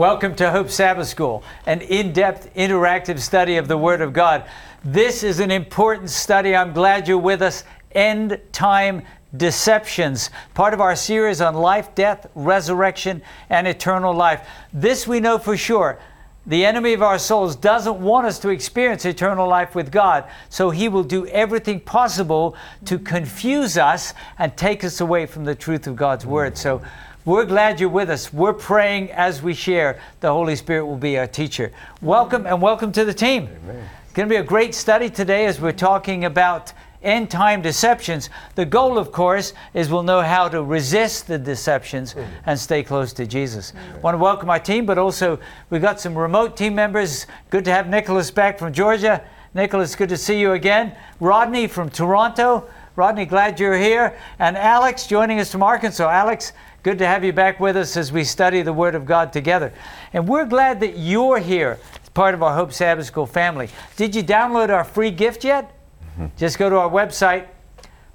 Welcome to Hope Sabbath School, an in depth, interactive study of the Word of God. This is an important study. I'm glad you're with us. End time deceptions, part of our series on life, death, resurrection, and eternal life. This we know for sure. The enemy of our souls doesn't want us to experience eternal life with God, so he will do everything possible to confuse us and take us away from the truth of God's Word. So, we're glad you're with us. We're praying as we share. The Holy Spirit will be our teacher. Welcome and welcome to the team. Amen. It's going to be a great study today as we're talking about end time deceptions. The goal, of course, is we'll know how to resist the deceptions mm. and stay close to Jesus. I want to welcome our team, but also we've got some remote team members. Good to have Nicholas back from Georgia. Nicholas, good to see you again. Rodney from Toronto. Rodney, glad you're here. And Alex joining us from Arkansas. Alex, Good to have you back with us as we study the Word of God together. And we're glad that you're here as part of our Hope Sabbath School family. Did you download our free gift yet? Mm-hmm. Just go to our website,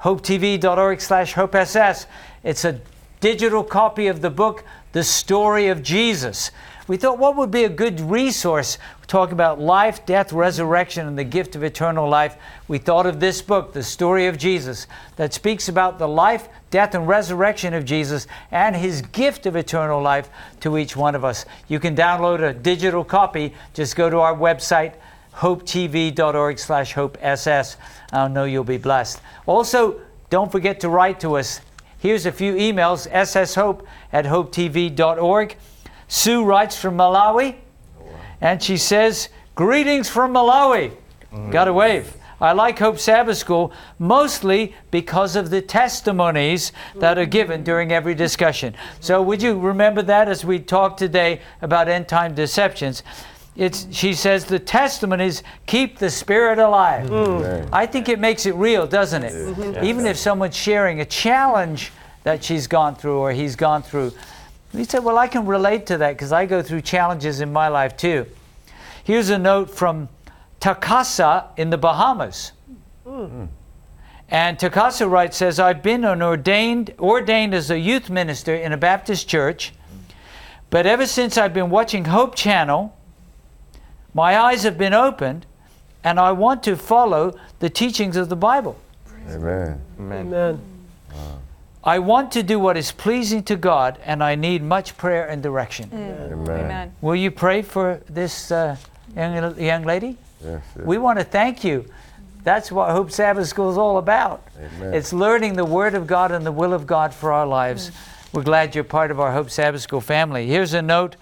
hopetv.org slash hopess. It's a digital copy of the book, The Story of Jesus. We thought what would be a good resource talk about life, death, resurrection, and the gift of eternal life. We thought of this book, The Story of Jesus, that speaks about the life, death, and resurrection of Jesus and his gift of eternal life to each one of us. You can download a digital copy. Just go to our website, hopetv.org slash hopess. I know you'll be blessed. Also, don't forget to write to us. Here's a few emails, sshope at hopetv.org. Sue writes from Malawi, and she says, Greetings from Malawi. Mm. Got a wave. I like Hope Sabbath School mostly because of the testimonies that are given during every discussion. So, would you remember that as we talk today about end time deceptions? It's, she says the testimonies keep the spirit alive. Mm. I think it makes it real, doesn't it? Mm-hmm. Even if someone's sharing a challenge that she's gone through or he's gone through, he said, Well, I can relate to that because I go through challenges in my life too. Here's a note from Takasa in the Bahamas. Mm. And Takasa writes, says, I've been an ordained, ordained as a youth minister in a Baptist church, but ever since I've been watching Hope Channel, my eyes have been opened, and I want to follow the teachings of the Bible. Amen. Amen. Amen. I want to do what is pleasing to God, and I need much prayer and direction. Mm. Amen. Amen. Will you pray for this uh, young, young lady? Yes, yes. We want to thank you. That's what Hope Sabbath School is all about. Amen. It's learning the Word of God and the will of God for our lives. Mm. We're glad you're part of our Hope Sabbath School family. Here's a note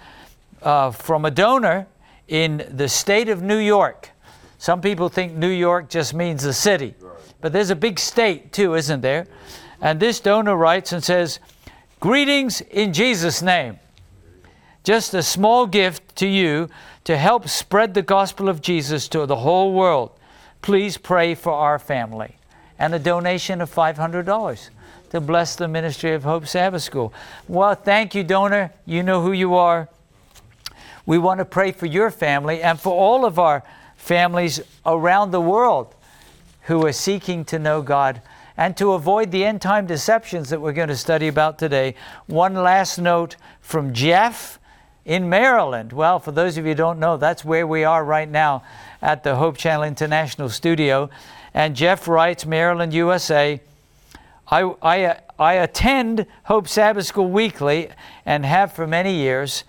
uh, from a donor in the state of New York. Some people think New York just means the city, but there's a big state too, isn't there? And this donor writes and says, Greetings in Jesus' name. Just a small gift to you to help spread the gospel of Jesus to the whole world. Please pray for our family. And a donation of $500 to bless the ministry of Hope Sabbath School. Well, thank you, donor. You know who you are. We want to pray for your family and for all of our families around the world who are seeking to know God and to avoid the end time deceptions that we're going to study about today, one last note from Jeff in Maryland. Well, for those of you who don't know, that's where we are right now at the Hope Channel International studio. And Jeff writes, Maryland, USA. I, I, I attend Hope Sabbath School weekly and have for many years.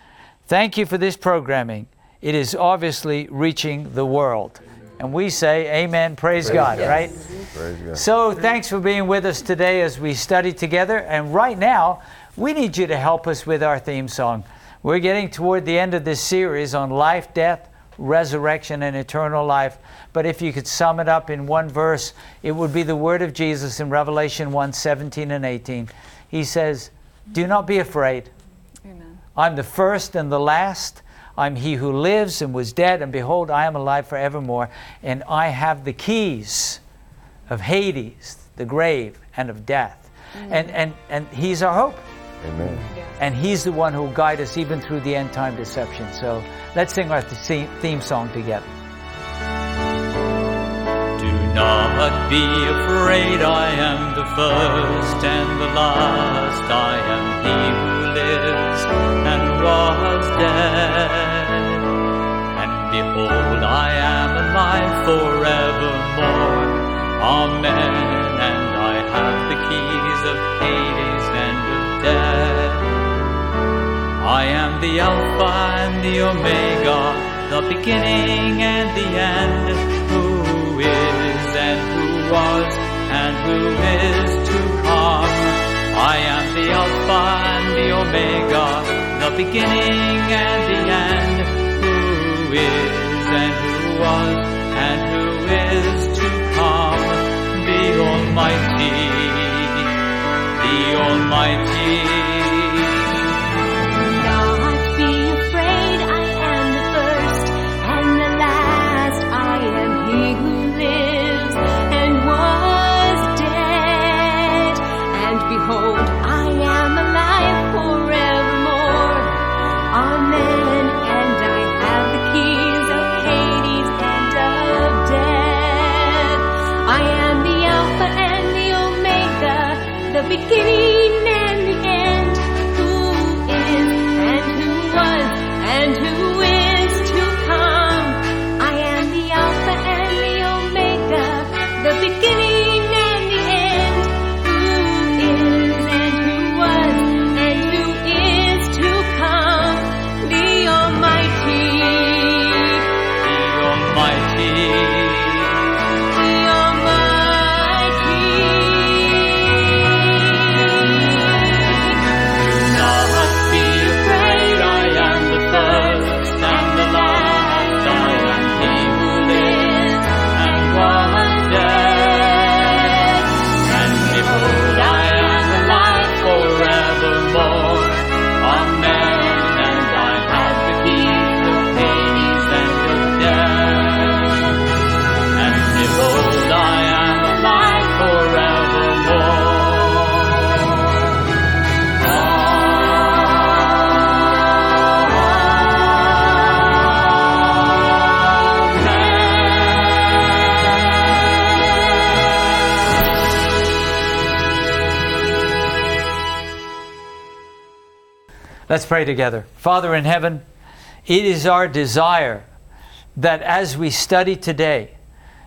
Thank you for this programming. It is obviously reaching the world. And we say, Amen, praise, praise God, God, right? Praise God. So thanks for being with us today as we study together. And right now, we need you to help us with our theme song. We're getting toward the end of this series on life, death, resurrection, and eternal life. But if you could sum it up in one verse, it would be the word of Jesus in Revelation 1 17 and 18. He says, Do not be afraid. Amen. I'm the first and the last. I'm he who lives and was dead, and behold, I am alive forevermore, and I have the keys of Hades, the grave, and of death. Mm. And, and, and he's our hope. Amen. And he's the one who will guide us even through the end time deception. So let's sing our theme song together. Do not be afraid, I am the first and the last. I am he who lives and was dead alive forevermore. Amen. And I have the keys of Hades and of death. I am the Alpha and the Omega, the beginning and the end, who is and who was and who is to come. I am the Alpha and the Omega, the beginning and the end, is and who was and who is to come. The Almighty, the Almighty. Let's pray together. Father in heaven, it is our desire that as we study today,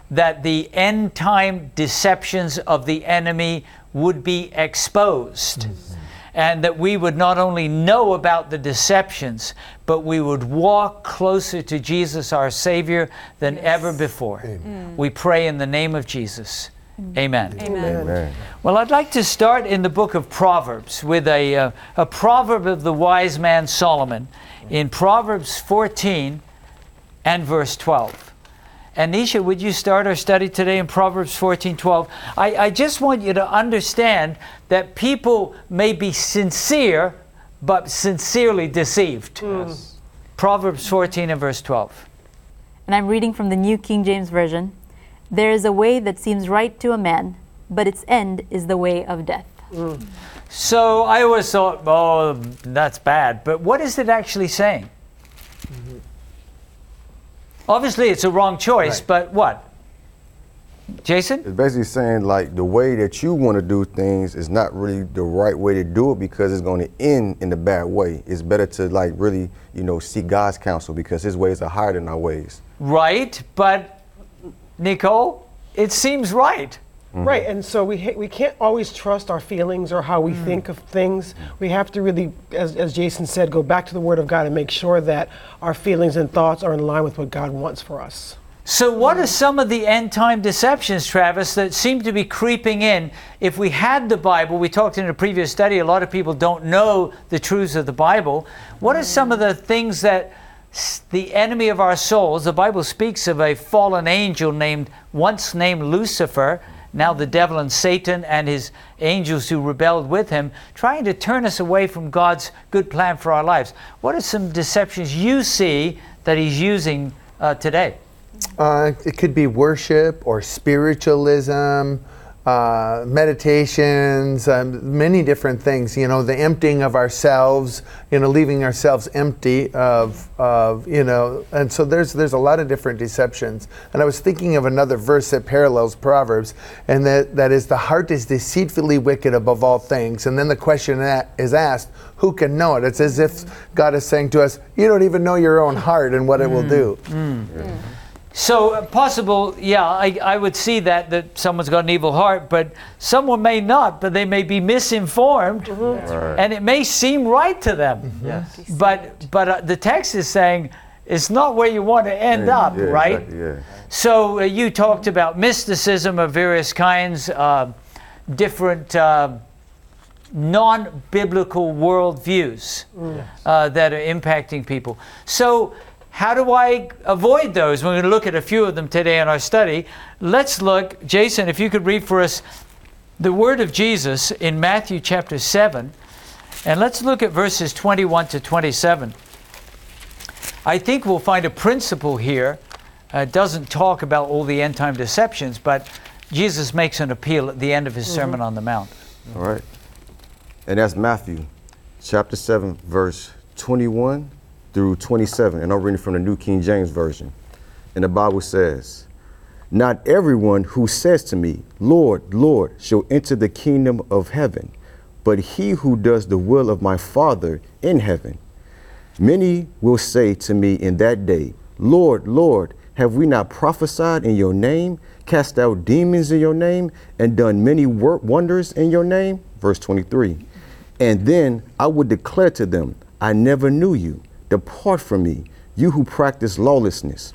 that the end time deceptions of the enemy would be exposed. Mm-hmm. And that we would not only know about the deceptions, but we would walk closer to Jesus, our Savior, than ever before. We pray in the name of Jesus. Amen. Amen. Well, I'd like to start in the book of Proverbs with a, uh, a proverb of the wise man Solomon in Proverbs 14 and verse 12. And Nisha, would you start our study today in Proverbs 14 12? I, I just want you to understand that people may be sincere, but sincerely deceived. Proverbs 14 and verse 12. And I'm reading from the New King James Version. There is a way that seems right to a man, but its end is the way of death. So I always thought, oh, that's bad. But what is it actually saying? Mm-hmm. Obviously, it's a wrong choice, Right. but what? Jason? It's basically saying like the way that you want to do things is not really the right way to do it because it's going to end in a bad way. It's better to like really, you know, seek God's counsel because His ways are higher than our ways. Right, but Nicole, it seems right. Mm-hmm. Right, and so we ha- we can't always trust our feelings or how we mm. think of things. We have to really, as, as Jason said, go back to the Word of God and make sure that our feelings and thoughts are in line with what God wants for us. So, what are some of the end time deceptions, Travis, that seem to be creeping in? If we had the Bible, we talked in a previous study, a lot of people don't know the truths of the Bible. What are some of the things that s- the enemy of our souls, the Bible speaks of a fallen angel named, once named Lucifer, now the devil and Satan and his angels who rebelled with him, trying to turn us away from God's good plan for our lives. What are some deceptions you see that he's using uh, today? Uh, it could be worship or spiritualism, uh, meditations, um, many different things. You know, the emptying of ourselves, you know, leaving ourselves empty of, of you know, and so there's there's a lot of different deceptions. And I was thinking of another verse that parallels Proverbs, and that, that is the heart is deceitfully wicked above all things. And then the question a- is asked, who can know it? It's as if God is saying to us, you don't even know your own heart and what it will do. So uh, possible, yeah, I, I would see that that someone's got an evil heart, but someone may not, but they may be misinformed, and it may seem right to them. Yes. But but uh, the text is saying it's not where you want to end Yeah, up, yeah, right? exactly, yeah. So uh, you talked about mysticism of various kinds, uh, different uh, non-biblical worldviews uh, that are impacting people. So how do I avoid those? We're going to look at a few of them today in our study. Let's look, Jason, if you could read for us the word of Jesus in Matthew chapter 7, and let's look at verses 21 to 27. I think we'll find a principle here. Uh, it doesn't talk about all the end time deceptions, but Jesus makes an appeal at the end of his Sermon on the Mount. All right. And that's Matthew chapter 7, verse 21 through 27. And I'm reading from the New King James Version. And the Bible says, Not everyone who says to me, Lord, Lord, shall enter the kingdom of heaven, but he who does the will of my Father in heaven. Many will say to me in that day, Lord, Lord, have we not prophesied in your name, cast out demons in your name, and done many wor- wonders in your name? Verse 23. And then I would declare to them, I never knew you. Depart from me, you who practice lawlessness.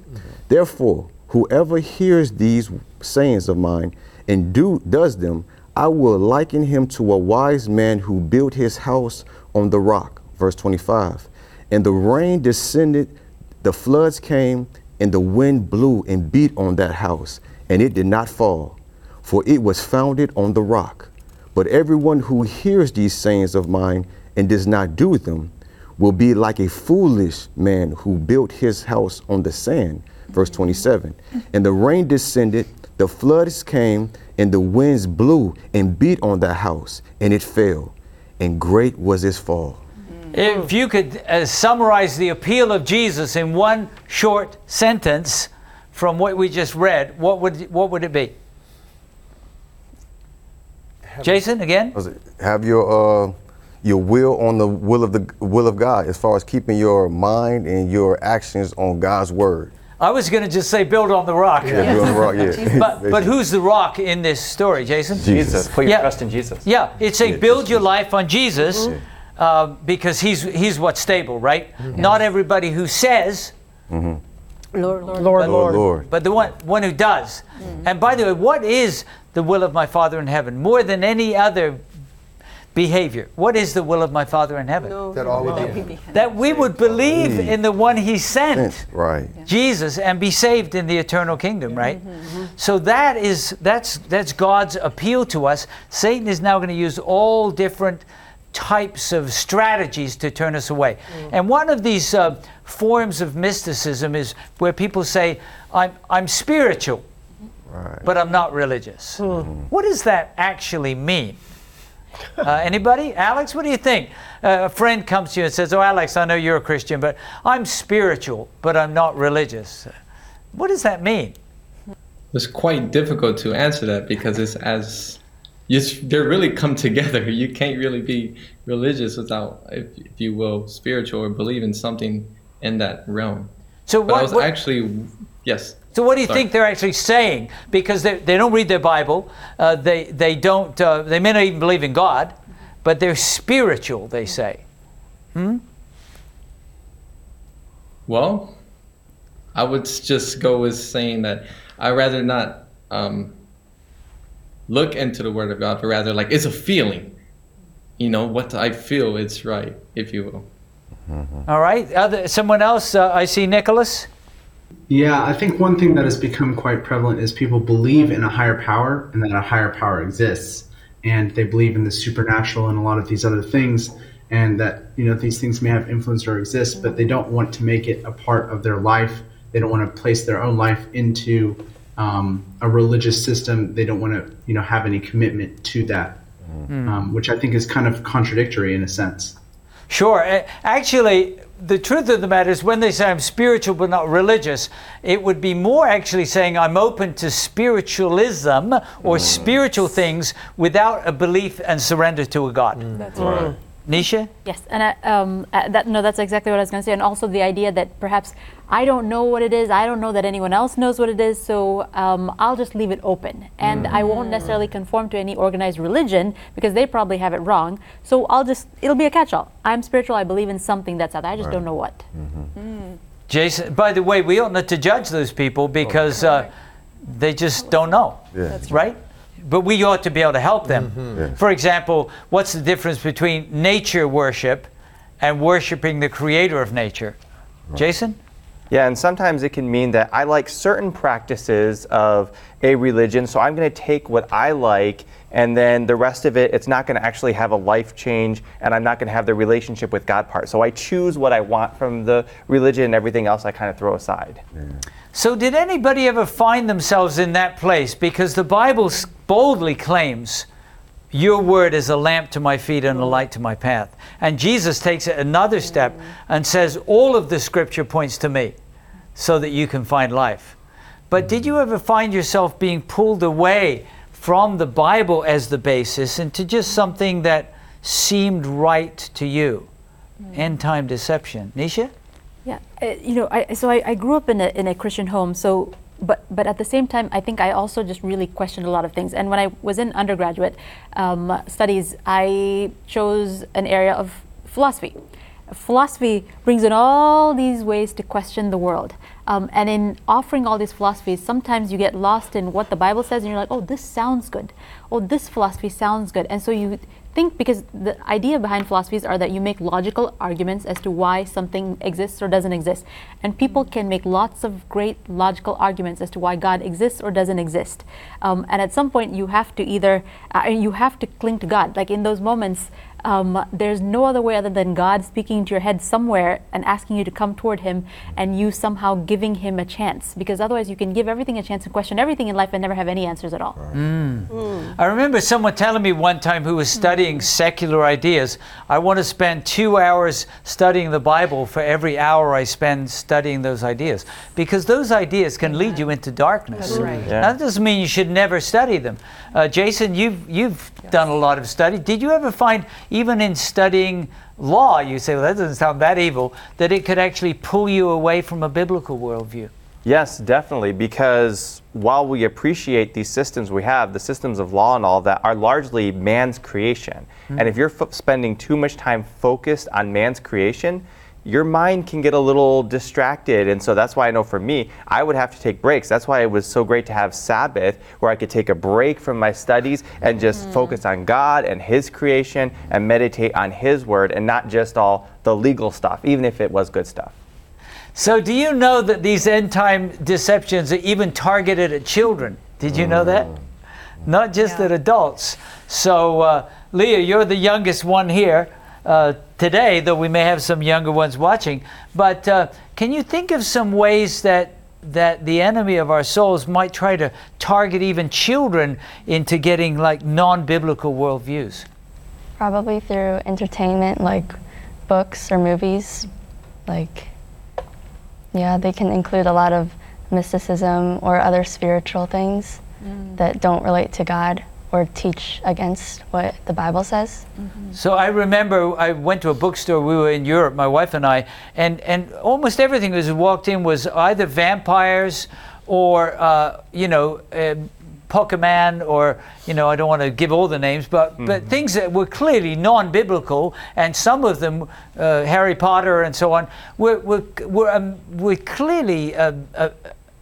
Therefore, whoever hears these sayings of mine and do does them, I will liken him to a wise man who built his house on the rock. Verse 25. And the rain descended, the floods came, and the wind blew and beat on that house, and it did not fall, for it was founded on the rock. But everyone who hears these sayings of mine and does not do them will be like a foolish man who built his house on the sand. Verse 27. And the rain descended, the floods came, and the winds blew and beat on that house, and it fell, and great was its fall. If you could uh, summarize the appeal of Jesus in one short sentence from what we just read, what would, what would it be? Jason, again? Have your uh, your will on the will of the will of God, as far as keeping your mind and your actions on God's word. I was going to just say build on the rock. Yeah, be on the rock, yeah. But, but who's the rock in this story, Jason? Jesus. Put your Yeah. trust in Jesus. Yeah, it's saying Yeah, build your life on Jesus uh, because he's, he's what's stable, right? Mm-hmm. Not everybody who says, mm-hmm. Lord, Lord. Lord, Lord, Lord. Lord. but the one, one who does. Mm-hmm. And by the way, what is the will of my Father in heaven? More than any other behavior, what is the will of my Father in heaven? That all would be. That we would believe in the one he sent. Right. Jesus and be saved in the eternal kingdom, right? So that is that's that's God's appeal to us. Satan is now going to use all different types of strategies to turn us away. And one of these uh, forms of mysticism is where people say, "I'm I'm spiritual, Right. but I'm not religious." Mm-hmm. What does that actually mean? Uh, anybody? Alex, what do you think? Uh, a friend comes to you and says, Oh, Alex, I know you're a Christian, but I'm spiritual, but I'm not religious. What does that mean? It's quite difficult to answer that because it's as it's, they're really come together. You can't really be religious without, if, if you will, spiritual or believe in something in that realm. So But I was what- actually, yes. So what do you sorry. think they're actually saying? Because they, they don't read their Bible, uh, they, they don't, uh, they may not even believe in God, but they're spiritual, they say. hmm. Well, I would just go with saying that I rather not um, look into the Word of God, but rather like it's a feeling. You know what I feel, it's right, if you will. All right? Other, someone else? Uh, I see Nicholas. Yeah, I think one thing that has become quite prevalent is people believe in a higher power and that a higher power exists. And they believe in the supernatural and a lot of these other things, and that, you know, these things may have influence or exist, but they don't want to make it a part of their life. They don't want to place their own life into um, a religious system. They don't want to, you know, have any commitment to that, um, which I think is kind of contradictory in a sense. Sure. Actually, the truth of the matter is when they say I'm spiritual but not religious, it would be more actually saying I'm open to spiritualism or mm. spiritual things without a belief and surrender to a God. That's Right. right. Nisha? Yes, and I, um, uh, that, no, that's exactly what I was going to say. And also the idea that perhaps I don't know what it is, I don't know that anyone else knows what it is, so um, I'll just leave it open. And I won't necessarily conform to any organized religion because they probably have it wrong. So I'll just, it'll be a catch all. I'm spiritual, I believe in something that's out there, I just don't know what. Jason, by the way, we ought not to judge those people because uh, they just don't know, Yeah. That's right? But we ought to be able to help them. Mm-hmm. Yeah. For example, what's the difference between nature worship and worshiping the creator of nature? Jason? Yeah, and sometimes it can mean that I like certain practices of a religion, so I'm going to take what I like, and then the rest of it, it's not going to actually have a life change, and I'm not going to have the relationship with God part. So I choose what I want from the religion, and everything else I kind of throw aside. So, did anybody ever find themselves in that place? Because the Bible boldly claims, Your word is a lamp to my feet and a light to my path. And Jesus takes it another step and says, All of the scripture points to me so that you can find life. But did you ever find yourself being pulled away from the Bible as the basis into just something that seemed right to you? Hmm. End time deception. Nisha? Yeah, uh, you know, I, so I, I grew up in a, in a Christian home, so but but at the same time, I think I also just really questioned a lot of things. And when I was in undergraduate um, studies, I chose an area of philosophy. Philosophy brings in all these ways to question the world. Um, and in offering all these philosophies, sometimes you get lost in what the Bible says, and you're like, oh, this sounds good. Oh, this philosophy sounds good. And so you think because the idea behind philosophies are that you make logical arguments as to why something exists or doesn't exist. And people can make lots of great logical arguments as to why god exists or doesn't exist. Um, and at some point you have to either uh, you have to cling to god. Like in those moments um, there's no other way other than God speaking to your head somewhere and asking you to come toward Him and you somehow giving Him a chance. Because otherwise, you can give everything a chance and question everything in life and never have any answers at all. I remember someone telling me one time who was studying secular ideas, I want to spend two hours studying the Bible for every hour I spend studying those ideas. Because those ideas can lead you into darkness. Right. Yeah. That doesn't mean you should never study them. Uh, Jason, you've, you've done a lot of study. Did you ever find, even in studying law, you say, well, that doesn't sound that evil, that it could actually pull you away from a biblical worldview? Yes, definitely, because while we appreciate these systems we have, the systems of law and all that are largely man's creation. And if you're f- spending too much time focused on man's creation, your mind can get a little distracted. And so that's why I know for me, I would have to take breaks. That's why it was so great to have Sabbath, where I could take a break from my studies and just focus on God and His creation and meditate on His word and not just all the legal stuff, even if it was good stuff. So, do you know that these end time deceptions are even targeted at children? Did you know that? Not just at adults. So, uh, Leah, you're the youngest one here uh, today, though we may have some younger ones watching. But uh, can you think of some ways that that the enemy of our souls might try to target even children into getting like non-biblical worldviews? Probably through entertainment like books or movies. Like, yeah, they can include a lot of mysticism or other spiritual things that don't relate to God or teach against what the Bible says. So I remember I went to a bookstore. We were in Europe, my wife and I, and and almost everything as we walked in was either vampires or uh, you know. Uh, Pokemon, or you know, I don't want to give all the names, but but things that were clearly non-biblical, and some of them, uh, Harry Potter and so on, were were were, um, were clearly uh, uh,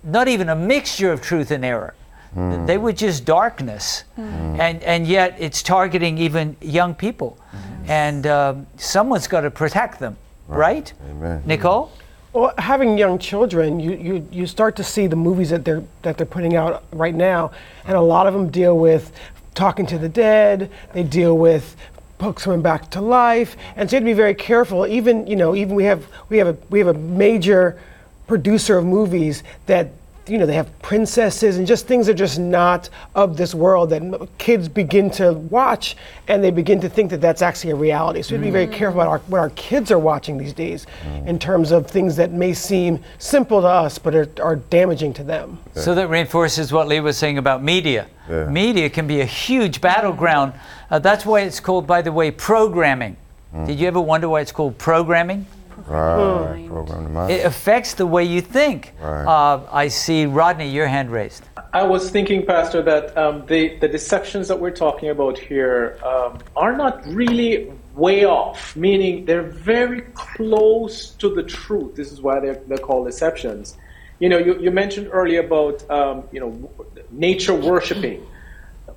not even a mixture of truth and error. Hmm. They were just darkness, hmm. and and yet it's targeting even young people, hmm. and um, someone's got to protect them, right? Amen. Nicole. Well, having young children, you, you, you start to see the movies that they're that they're putting out right now, and a lot of them deal with talking to the dead. They deal with folks coming back to life, and so you have to be very careful. Even you know, even we have we have a we have a major producer of movies that you know they have princesses and just things that are just not of this world that kids begin to watch and they begin to think that that's actually a reality so we have to be very mm. careful about our, what our kids are watching these days mm. in terms of things that may seem simple to us but are, are damaging to them So that reinforces what Lee was saying about media. Yeah. Media can be a huge battleground. Uh, that's why it's called, by the way, programming. Mm. Did you ever wonder why it's called programming? Right. Program the mind. It affects the way you think. Right. Uh, I see Rodney, your hand raised. I was thinking, Pastor, that um, the, the deceptions that we're talking about here um, are not really way off, meaning they're very close to the truth. This is why they're, they're called deceptions. You know, you, you mentioned earlier about, um, you know, nature worshiping.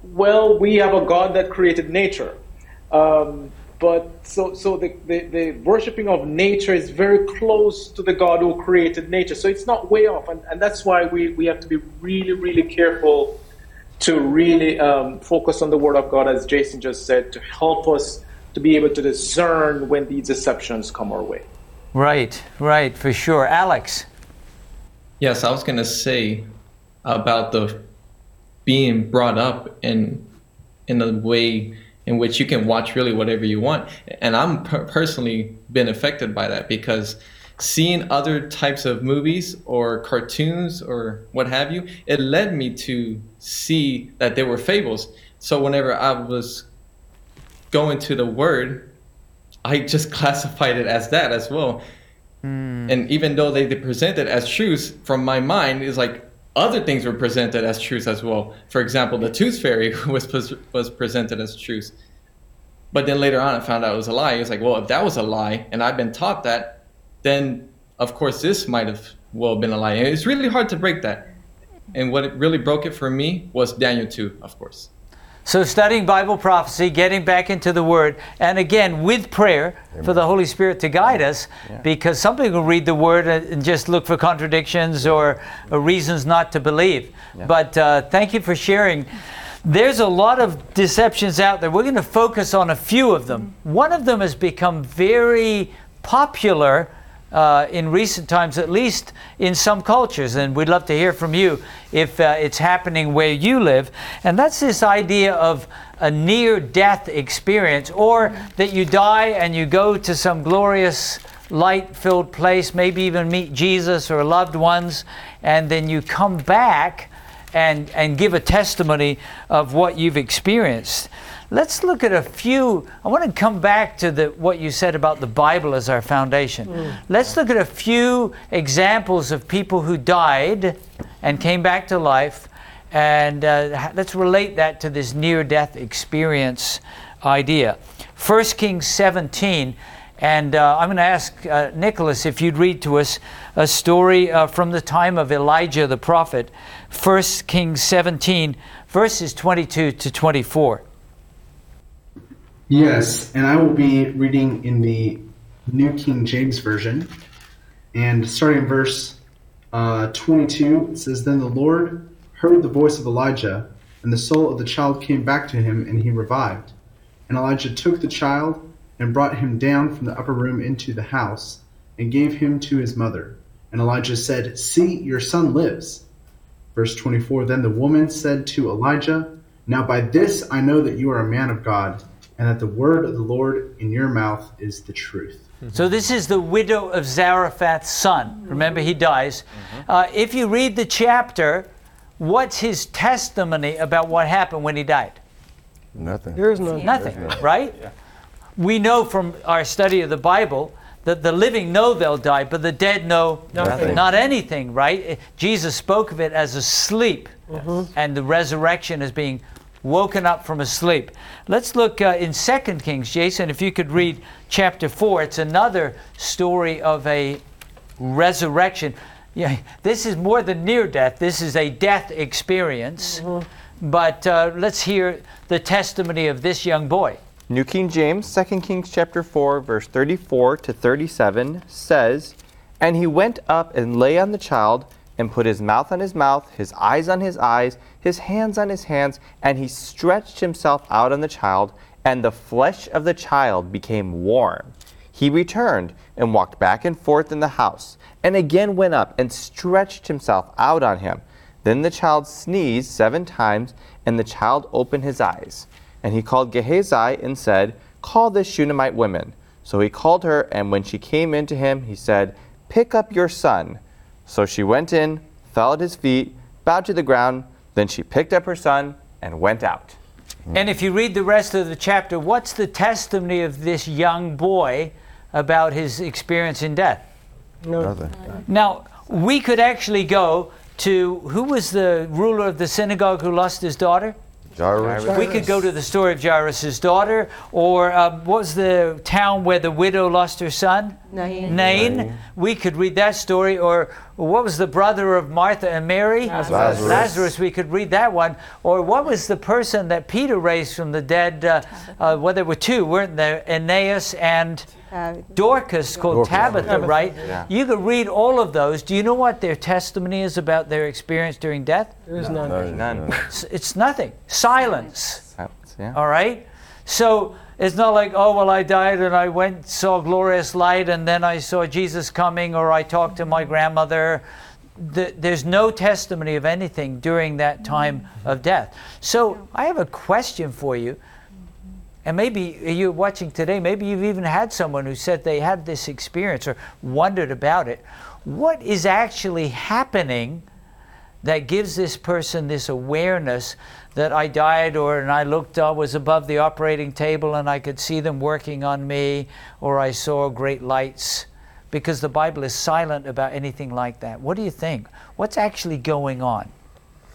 Well, we have a God that created nature. Um, but so, so the, the, the worshiping of nature is very close to the God who created nature. So it's not way off. And, and that's why we, we have to be really, really careful to really um, focus on the Word of God, as Jason just said, to help us to be able to discern when these deceptions come our way. Right, right, for sure. Alex. Yes, I was gonna say about the being brought up in in a way in which you can watch really whatever you want, and I'm per- personally been affected by that because seeing other types of movies or cartoons or what have you, it led me to see that they were fables. So whenever I was going to the word, I just classified it as that as well. Hmm. And even though they, they present it as truths, from my mind, is like other things were presented as truths as well. For example, the tooth fairy was was presented as truth, But then later on, I found out it was a lie. It's like, well, if that was a lie, and I've been taught that, then of course this might have well been a lie. And it's really hard to break that. And what it really broke it for me was Daniel 2, of course. So, studying Bible prophecy, getting back into the Word, and again with prayer for the Holy Spirit to guide us, because some people read the Word and just look for contradictions or, or reasons not to believe. But uh, thank you for sharing. There's a lot of deceptions out there. We're going to focus on a few of them. One of them has become very popular uh, in recent times, at least in some cultures, and we'd love to hear from you if uh, it's happening where you live. And that's this idea of a near death experience, or that you die and you go to some glorious light filled place, maybe even meet Jesus or loved ones, and then you come back and, and give a testimony of what you've experienced. Let's look at a few. I want to come back to the, what you said about the Bible as our foundation. Let's look at a few examples of people who died and came back to life, and uh, let's relate that to this near death experience idea. 1 Kings 17, and uh, I'm going to ask uh, Nicholas if you'd read to us a story uh, from the time of Elijah the prophet, 1 Kings 17, verses 22 to 24. Yes, and I will be reading in the New King James Version. And starting in verse uh, 22, it says, Then the Lord heard the voice of Elijah, and the soul of the child came back to him, and he revived. And Elijah took the child and brought him down from the upper room into the house, and gave him to his mother. And Elijah said, See, your son lives. Verse 24 Then the woman said to Elijah, Now by this I know that you are a man of God, and that the word of the Lord in your mouth is the truth. So this is the widow of Zarephath's son. Remember, he dies. Uh, if you read the chapter, what's his testimony about what happened when he died? Nothing. There is none. Nothing, right? Yeah. We know from our study of the Bible that the living know they'll die, but the dead know Nothing. not anything, right? Jesus spoke of it as a sleep, and the resurrection as being woken up from a sleep. Let's look uh, in 2 Kings, Jason, if you could read chapter 4. It's another story of a resurrection. Yeah, this is more than near death, this is a death experience. But uh, let's hear the testimony of this young boy. New King James, 2 Kings chapter 4, verse 34 to 37 says, And he went up and lay on the child, and put his mouth on his mouth, his eyes on his eyes, his hands on his hands, and he stretched himself out on the child, and the flesh of the child became warm. He returned and walked back and forth in the house, and again went up and stretched himself out on him. Then the child sneezed seven times, and the child opened his eyes. And he called Gehazi and said, Call this Shunammite woman. So he called her, and when she came in to him, he said, Pick up your son. So she went in, fell at his feet, bowed to the ground. Then she picked up her son and went out. And if you read the rest of the chapter, what's the testimony of this young boy about his experience in death? Nothing. Now, we could actually go to who was the ruler of the synagogue who lost his daughter? Jairus. We could go to the story of Jairus' daughter, or uh, what was the town where the widow lost her son? Nain. Nain. We could read that story, or what was the brother of Martha and Mary? Lazarus. Lazarus. We could read that one. Or what was the person that Peter raised from the dead? Uh, uh, well, there were two, weren't there? Aeneas and Dorcas, called Dorcas. Tabitha, right? Yeah. You could read all of those. Do you know what their testimony is about their experience during death? There is none. None. None. It's, it's nothing. Silence. Silence, yeah. All right? So it's not like, oh, well, I died and I went, saw glorious light, and then I saw Jesus coming, or I talked to my grandmother. The, there's no testimony of anything during that time of death. So I have a question for you. And maybe you're watching today, maybe you've even had someone who said they had this experience or wondered about it. What is actually happening that gives this person this awareness that I died or and I looked I was above the operating table and I could see them working on me or I saw great lights because the Bible is silent about anything like that. What do you think? What's actually going on?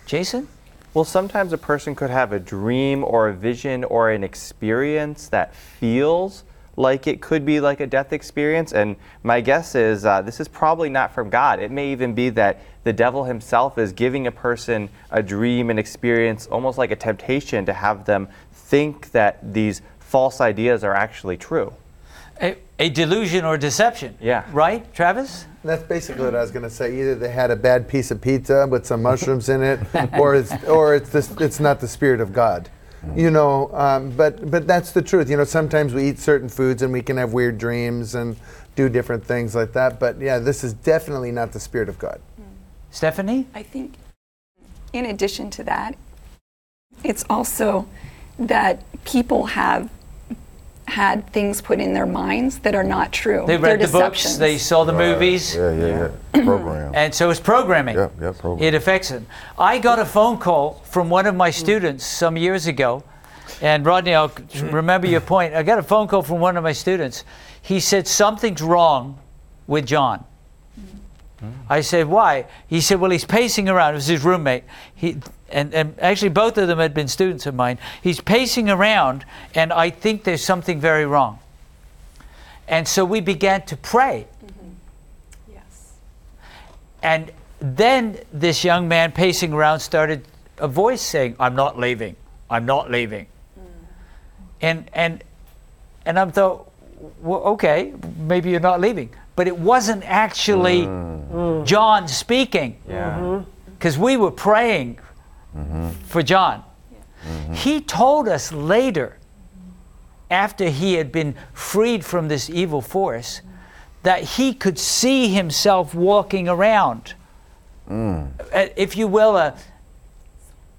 Jason? Well, sometimes a person could have a dream or a vision or an experience that feels like it could be like a death experience. And my guess is uh, this is probably not from God. It may even be that the devil himself is giving a person a dream, an experience, almost like a temptation to have them think that these false ideas are actually true. A, a delusion or deception. Yeah. Right, Travis? That's basically what I was going to say. Either they had a bad piece of pizza with some mushrooms in it, or it's or it's this, it's not the spirit of God. You know, um, but but that's the truth. You know, sometimes we eat certain foods and we can have weird dreams and do different things like that. But yeah, this is definitely not the spirit of God. Stephanie? I think, in addition to that, it's also that people have had things put in their minds that are not true. They They're read the books, deceptions. they saw the movies. Yeah, yeah, yeah. Program. And so it's programming. Yep, yep, program. It affects them. I got a phone call from one of my students some years ago, and Rodney, I'll mm-hmm. remember your point. I got a phone call from one of my students. He said something's wrong with John. Mm-hmm. I said, why? He said, well, he's pacing around. It was his roommate. He, and, and actually, both of them had been students of mine. He's pacing around, and I think there's something very wrong. And so we began to pray. Mm-hmm. Yes. And then this young man pacing around started a voice saying, I'm not leaving. I'm not leaving. Mm. And and and I'm thought, well, okay, maybe you're not leaving. But it wasn't actually mm. John speaking. Yeah. Mm-hmm. Because we were praying for John. He told us later, after he had been freed from this evil force, that he could see himself walking around. Uh, If you will, a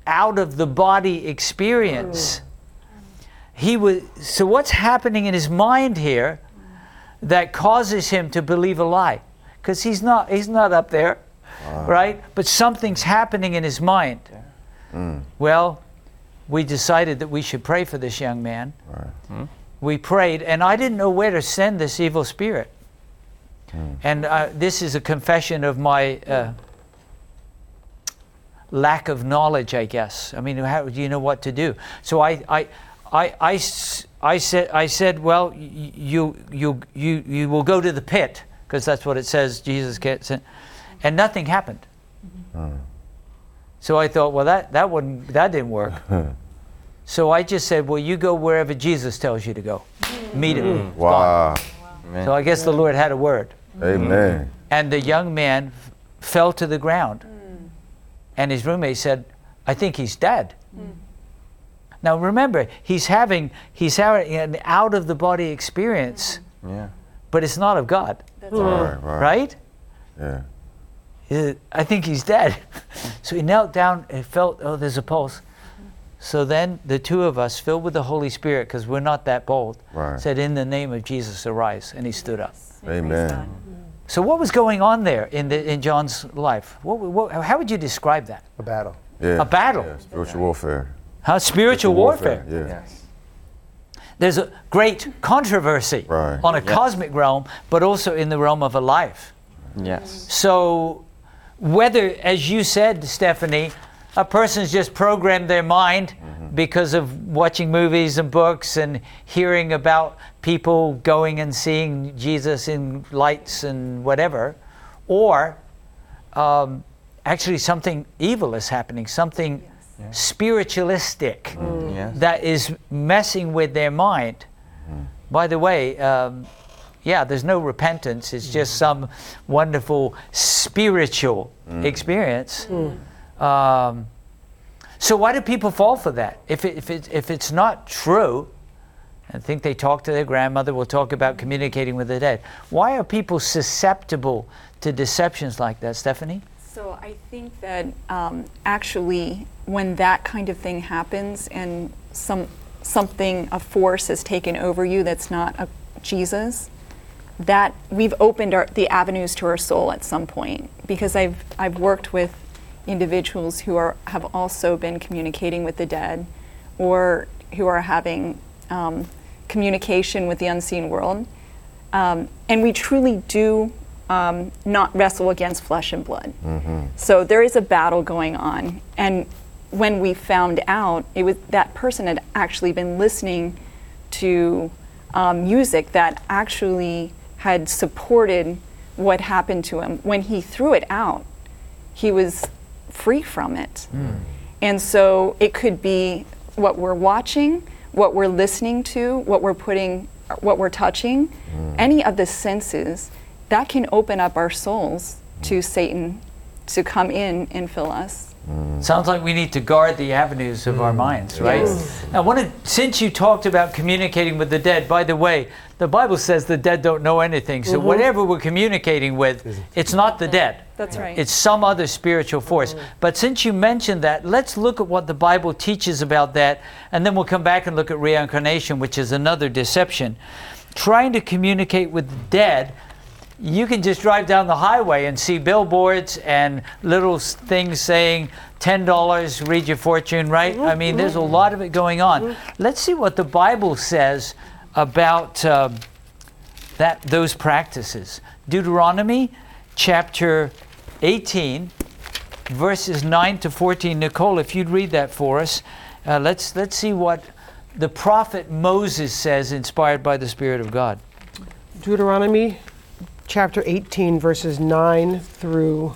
out of the body experience. He was so what's happening in his mind here that causes him to believe a lie? Because he's not he's not up there, right? But something's happening in his mind. Well, we decided that we should pray for this young man. We prayed, and I didn't know where to send this evil spirit. And uh, this is a confession of my uh, lack of knowledge, I guess. I mean, how do you know what to do? So I, I, I, I, s- I said, I said, well, you, you, you, you will go to the pit because that's what it says. Jesus gets it, and nothing happened. So I thought, well, that that wouldn't that didn't work. Hmm. so I just said, well, you go wherever Jesus tells you to go. Hmm. Meet him. Hmm. Wow. So I guess the Lord had a word. Amen. And the young man f- fell to the ground. And his roommate said, I think he's dead. Now remember, he's having he's having an out of the body experience, Yeah. but it's not of God. Right, right. Right? Yeah. I think he's dead. so he knelt down and felt, oh, there's a pulse. So then the two of us, filled with the Holy Spirit, because we're not that bold, Right. said, In the name of Jesus, arise. And he stood up. Amen. So what was going on there in, the, in John's life? What, what, how would you describe that? A battle. Yeah. A battle. Yeah, spiritual warfare. Huh? Spiritual warfare. Yeah. Yes. There's a great controversy Right. on a Yes. cosmic realm, but also in the realm of a life. Yes. So, whether, as you said, Stephanie, a person's just programmed their mind because of watching movies and books and hearing about people going and seeing Jesus in lights and whatever, or um, actually something evil is happening, something spiritualistic Yes. that is messing with their mind. By the way, um, yeah, there's no repentance. It's just some wonderful spiritual experience. Um, so why do people fall for that? If, it, if, it, if it's not true, I think they talk to their grandmother, we'll talk about communicating with the dead. Why are people susceptible to deceptions like that, Stephanie? So I think that um, actually, when that kind of thing happens and some something, a force has taken over you that's not a Jesus, that we've opened our, the avenues to our soul at some point. Because I've I've worked with individuals who are have also been communicating with the dead, or who are having um, communication with the unseen world, um, and we truly do um, not wrestle against flesh and blood. So there is a battle going on, and when we found out, it was that person had actually been listening to um, music that actually had supported what happened to him. When he threw it out, he was free from it. Hmm. And so it could be what we're watching, what we're listening to, what we're putting, what we're touching, hmm. any of the senses that can open up our souls to hmm. Satan to come in and fill us. Sounds like we need to guard the avenues of our mm. minds, right? Now, one of, since you talked about communicating with the dead, by the way, the Bible says the dead don't know anything. So mm-hmm. whatever we're communicating with, it's not the dead. That's right. It's some other spiritual force. Mm-hmm. But since you mentioned that, let's look at what the Bible teaches about that, and then we'll come back and look at reincarnation, which is another deception. Trying to communicate with the dead you can just drive down the highway and see billboards and little things saying $10 read your fortune right? I mean there's a lot of it going on. Let's see what the bible says about um, that those practices. Deuteronomy chapter 18 verses 9 to 14 nicole if you'd read that for us uh, let's let's see what the prophet moses says inspired by the spirit of god. Deuteronomy chapter 18, verses 9 through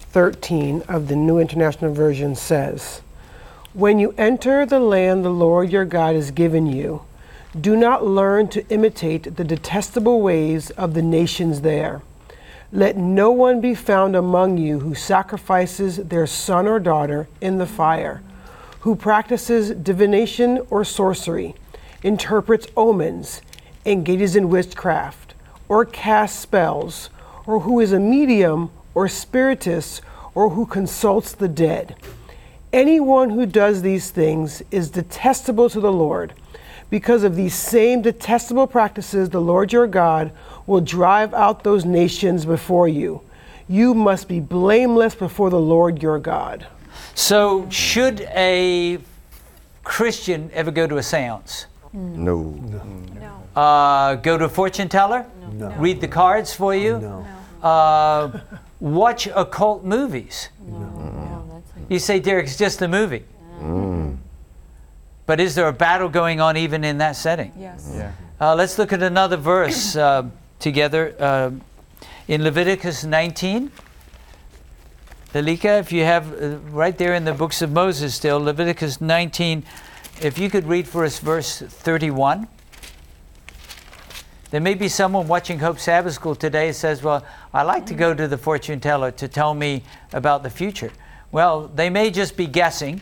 13 of the New International Version says, When you enter the land the Lord your God has given you, do not learn to imitate the detestable ways of the nations there. Let no one be found among you who sacrifices their son or daughter in the fire, who practices divination or sorcery, interprets omens, engages in witchcraft, or casts spells, or who is a medium or spiritist, or who consults the dead. Anyone who does these things is detestable to the Lord. Because of these same detestable practices, the Lord your God will drive out those nations before you. You must be blameless before the Lord your God. So, should a Christian ever go to a seance? No. Uh, go to a fortune teller? No. Read the cards for you? No. Uh, watch occult movies? No, You say, Derek, it's just a movie. But is there a battle going on even in that setting? Yes. Yeah. Uh, let's look at another verse uh, together uh, in Leviticus 19. Lalika, if you have uh, right there in the books of Moses still, Leviticus 19, if you could read for us verse 31. There may be someone watching Hope Sabbath School today who says, Well, I like to go to the fortune teller to tell me about the future. Well, they may just be guessing,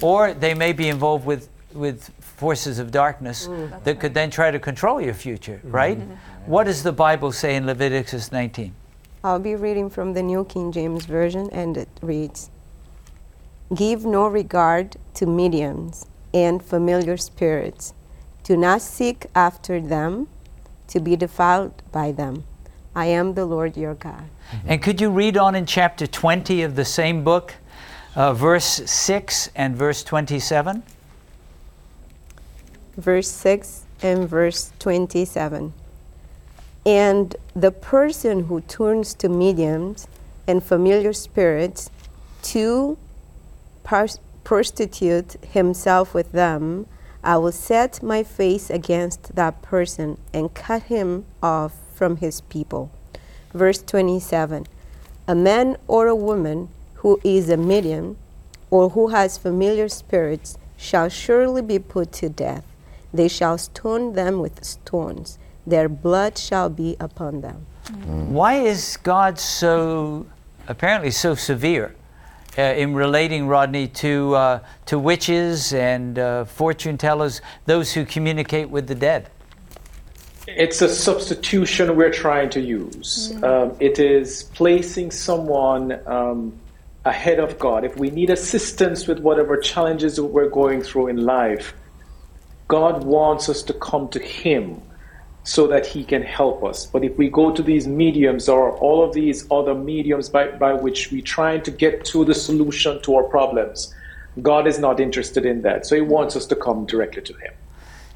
or they may be involved with, with forces of darkness that could then try to control your future, right? Mm-hmm. What does the Bible say in Leviticus 19? I'll be reading from the New King James Version, and it reads Give no regard to mediums and familiar spirits. Do not seek after them to be defiled by them. I am the Lord your God. And could you read on in chapter 20 of the same book? uh, verse 6 and verse 27. verse 6 and verse 27. And the person who turns to mediums and familiar spirits to prostitute himself with them, I will set my face against that person and cut him off from his people. Verse 27 A man or a woman who is a medium or who has familiar spirits shall surely be put to death. They shall stone them with stones. Their blood shall be upon them. Why is God so apparently so severe uh, in relating Rodney to uh, to witches and uh, fortune tellers, those who communicate with the dead? It's a substitution we're trying to use. Um, it is placing someone um, ahead of God. If we need assistance with whatever challenges we're going through in life, God wants us to come to Him so that He can help us. But if we go to these mediums or all of these other mediums by, by which we're trying to get to the solution to our problems, God is not interested in that. So He wants us to come directly to Him.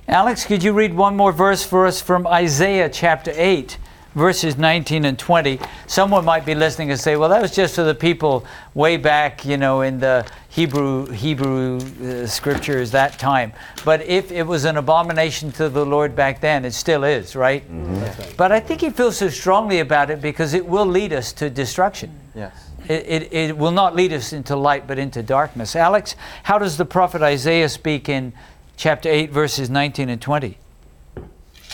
Alex, could you read one more verse for us from Isaiah chapter 8, verses 19 and 20? Someone might be listening and say, well, that was just for the people way back, you know, in the Hebrew, Hebrew uh, scriptures that time. But if it was an abomination to the Lord back then, it still is, right? But I think he feels so strongly about it because it will lead us to destruction. Yes. It, it, it will not lead us into light but into darkness. Alex, how does the prophet Isaiah speak in chapter 8, verses 19 and 20?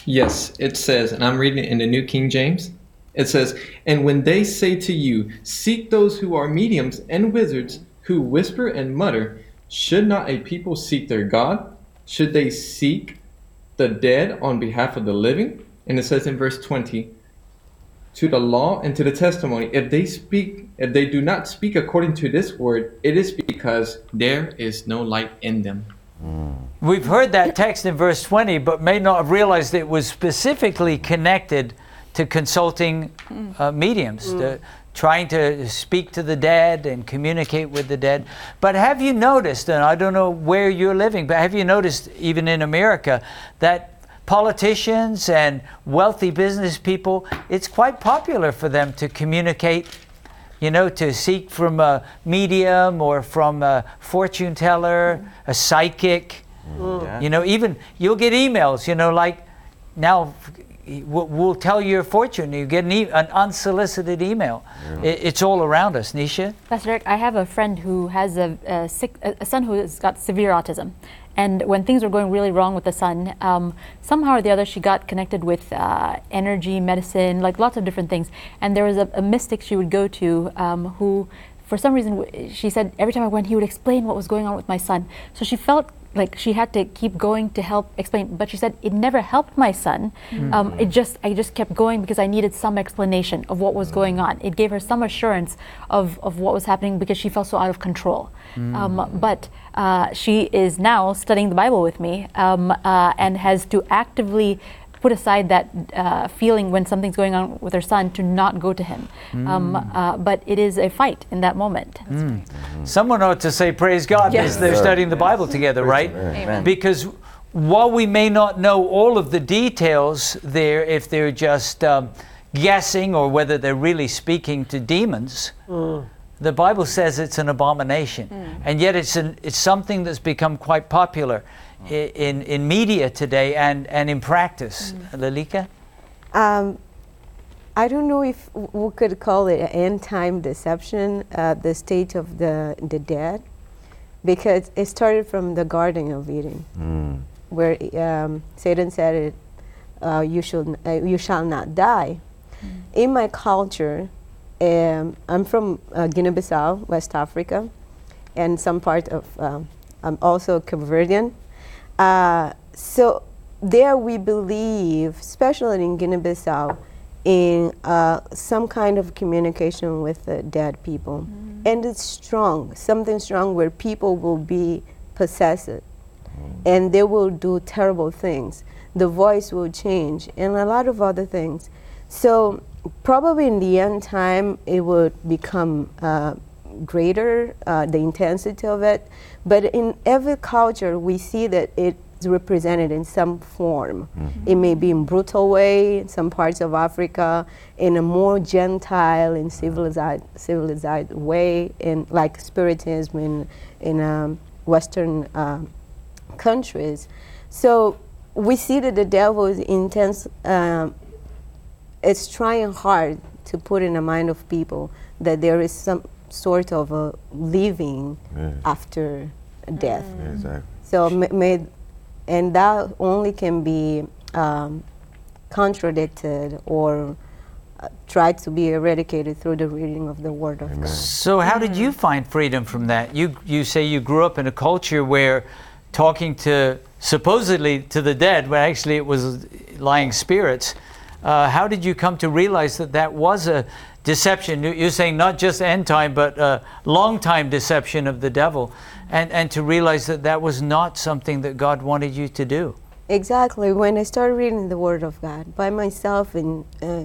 Yes, it says, and I'm reading it in the New King James. It says, And when they say to you, Seek those who are mediums and wizards who whisper and mutter, should not a people seek their God? Should they seek the dead on behalf of the living? And it says in verse 20, to the law and to the testimony, if they speak, if they do not speak according to this word, it is because there is no light in them. Mm. We've heard that text in verse 20, but may not have realized it was specifically connected to consulting uh, mediums, to trying to speak to the dead and communicate with the dead. But have you noticed, and I don't know where you're living, but have you noticed, even in America, that politicians and wealthy business people, it's quite popular for them to communicate you know, to seek from a medium or from a fortune teller, a psychic. Yeah. You know, even you'll get emails, you know, like now we'll, we'll tell your fortune. You get an, e- an unsolicited email. It, it's all around us, Nisha. Pastor Derek, I have a friend who has a, a, sick, a a son who has got severe autism. And when things were going really wrong with the son, um, somehow or the other, she got connected with uh, energy, medicine, like lots of different things. And there was a, a mystic she would go to um, who, for some reason, she said every time I went, he would explain what was going on with my son. So she felt like she had to keep going to help explain. But she said it never helped my son. Um, it just I just kept going because I needed some explanation of what was going on. It gave her some assurance of, of what was happening because she felt so out of control. Um, but uh, she is now studying the Bible with me um, uh, and has to actively put aside that uh, feeling when something's going on with her son to not go to him. Um, uh, but it is a fight in that moment. Someone ought to say, Praise God, Yes. because they're studying the Bible together, right? Amen. Because while we may not know all of the details there, if they're just um, guessing or whether they're really speaking to demons, the Bible says it's an abomination. And yet it's, an, it's something that's become quite popular i- in, in media today and, and in practice. Lalika? Um, I don't know if we could call it end time deception, uh, the state of the, the dead, because it started from the Garden of Eden, where um, Satan said, it, uh, you, should, uh, you shall not die. In my culture, um, I'm from uh, Guinea Bissau, West Africa, and some part of, um, I'm also Cape Verdean. Uh, so there we believe, especially in Guinea-Bissau, in uh, some kind of communication with the dead people, and it's strong, something strong where people will be possessed, and they will do terrible things. The voice will change, and a lot of other things. So probably in the end time, it would become uh, greater, uh, the intensity of it. But in every culture, we see that it's represented in some form. It may be in brutal way in some parts of Africa, in a more gentile and civilized, civilized way, in like Spiritism in in um, Western um, countries. So we see that the devil is intense. Um, it's trying hard to put in the mind of people that there is some sort of a living Yeah. after death. Yeah, exactly. So ma- made, and that only can be um, contradicted or uh, tried to be eradicated through the reading of the Word of God. So, how did you find freedom from that? You you say you grew up in a culture where talking to supposedly to the dead, when actually it was lying spirits. Uh, how did you come to realize that that was a deception? You- You're saying not just end time, but a long time deception of the devil, and and to realize that that was not something that God wanted you to do. Exactly. When I started reading the Word of God by myself and uh,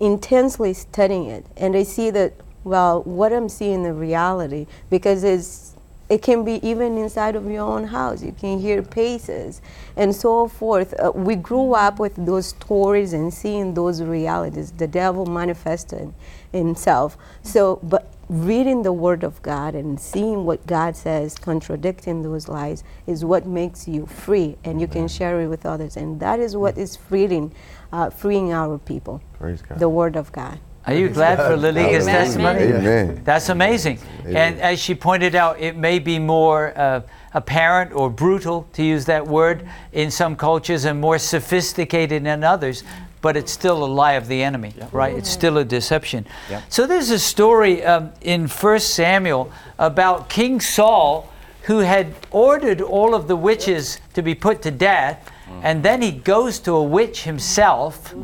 intensely studying it, and I see that well, what I'm seeing the reality because it's it can be even inside of your own house. You can hear paces and so forth. Uh, we grew up with those stories and seeing those realities. The devil manifested himself. So, but reading the Word of God and seeing what God says, contradicting those lies, is what makes you free, and you can share it with others. And that is what is freeing, uh, freeing our people. Praise God. The Word of God. Are you glad for Liliga's Hallelujah. testimony? Amen. That's amazing. And as she pointed out, it may be more uh, apparent or brutal, to use that word, in some cultures and more sophisticated in others, but it's still a lie of the enemy, right? It's still a deception. Yep. So there's a story um, in 1 Samuel about King Saul who had ordered all of the witches to be put to death, and then he goes to a witch himself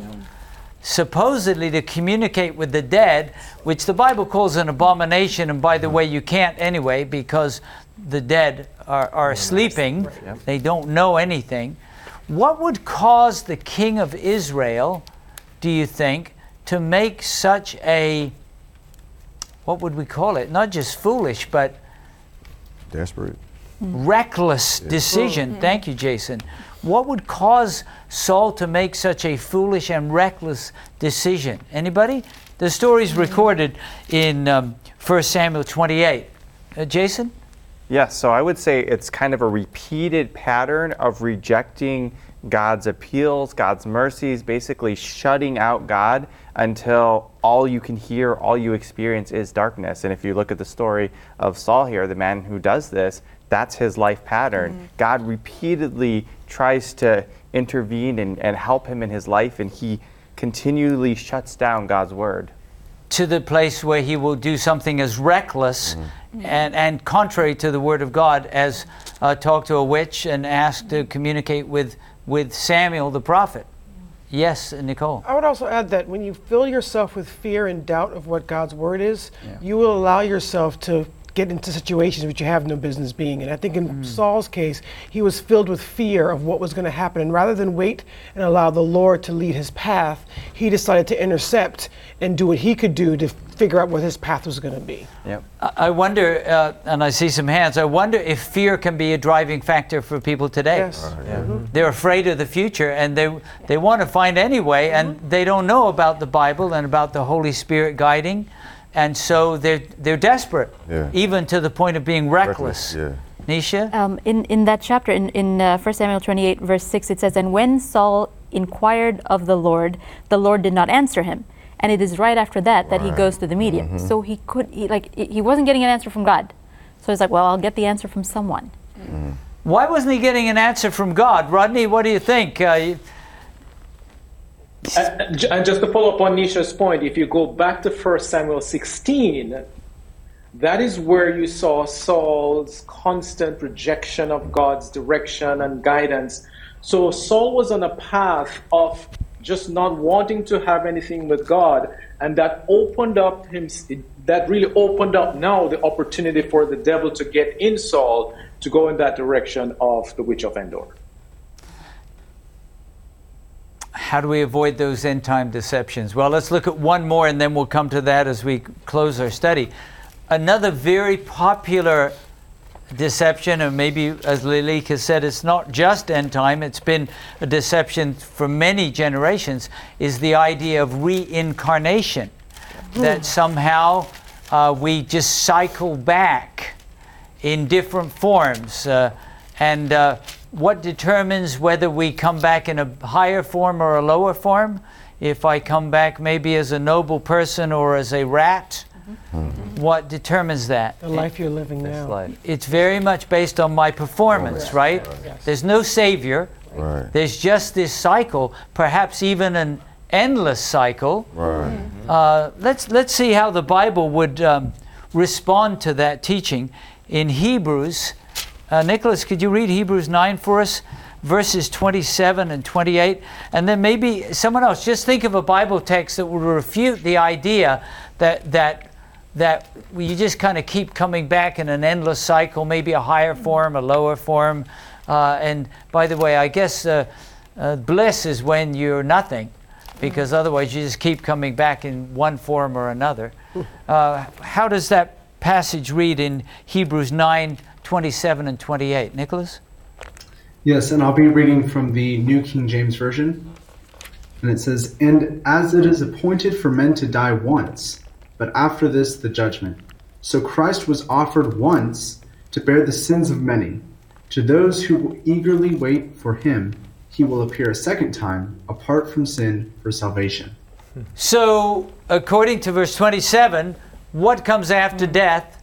supposedly to communicate with the dead, which the Bible calls an abomination. And by the way, you can't anyway because the dead are, are sleeping, they don't know anything. What would cause the king of Israel, do you think, to make such a, what would we call it? Not just foolish, but Desperate. reckless decision. Mm-hmm. Thank you, Jason. What would cause Saul to make such a foolish and reckless decision? Anybody? The story is recorded in um, 1 Samuel 28. Uh, Jason? Yes, so I would say it's kind of a repeated pattern of rejecting God's appeals, God's mercies, basically shutting out God until all you can hear, all you experience is darkness. And if you look at the story of Saul here, the man who does this, that's his life pattern. God repeatedly tries to intervene and, and help him in his life, and he continually shuts down God's word. To the place where he will do something as reckless and, and contrary to the word of God as uh, talk to a witch and ask to communicate with, with Samuel the prophet. Yes, Nicole. I would also add that when you fill yourself with fear and doubt of what God's word is, you will allow yourself to get into situations which you have no business being in. I think in hmm. Saul's case, he was filled with fear of what was going to happen. And rather than wait and allow the Lord to lead his path, he decided to intercept and do what he could do to figure out what his path was going to be. Yep. I I wonder, uh, and I see some hands, I wonder if fear can be a driving factor for people today. Yes. Mm-hmm. They're afraid of the future and they, they want to find any way, and mm-hmm. they don't know about the Bible and about the Holy Spirit guiding, and so they're, they're desperate, Yeah. even to the point of being reckless. Yeah. Nisha? Um, in, in that chapter, in, in uh, 1 Samuel 28, verse 6, it says, And when Saul inquired of the Lord, the Lord did not answer him. And it is right after that that he goes to the medium. So he could, he, like, he he wasn't getting an answer from God. So he's like, well, I'll get the answer from someone. Why wasn't he getting an answer from God? Rodney, what do you think? Uh, you- Uh, uh, and and just to follow up on Nisha's point, if you go back to 1 Samuel 16, that is where you saw Saul's constant rejection of God's direction and guidance. So Saul was on a path of just not wanting to have anything with God, and that opened up him. That really opened up now the opportunity for the devil to get in Saul to go in that direction of the witch of Endor. How do we avoid those end time deceptions? Well, let's look at one more and then we'll come to that as we close our study. another very popular deception, and maybe as Lilik has said, it's not just end time, it's been a deception for many generations, is the idea of reincarnation. That somehow uh, we just cycle back in different forms. Uh, and uh, what determines whether we come back in a higher form or a lower form? If I come back maybe as a noble person or as a rat, what determines that? The life you're living now. It's very much based on my performance, right? There's no savior. Right. There's just this cycle, perhaps even an endless cycle. Right. Uh, let's let's see how the Bible would um, respond to that teaching in Hebrews. Uh, Nicholas, could you read Hebrews nine for us, verses twenty-seven and twenty-eight, and then maybe someone else. Just think of a Bible text that would refute the idea that that that you just kind of keep coming back in an endless cycle, maybe a higher form, a lower form. Uh, and by the way, I guess uh, uh, bliss is when you're nothing, because otherwise you just keep coming back in one form or another. Uh, how does that passage read in Hebrews 9 27 and 28? Nicholas? Yes, and I'll be reading from the New King James Version. And it says, And as it is appointed for men to die once, but after this the judgment. So Christ was offered once to bear the sins of many. To those who eagerly wait for him, he will appear a second time, apart from sin, for salvation. So, according to verse 27, what comes after death?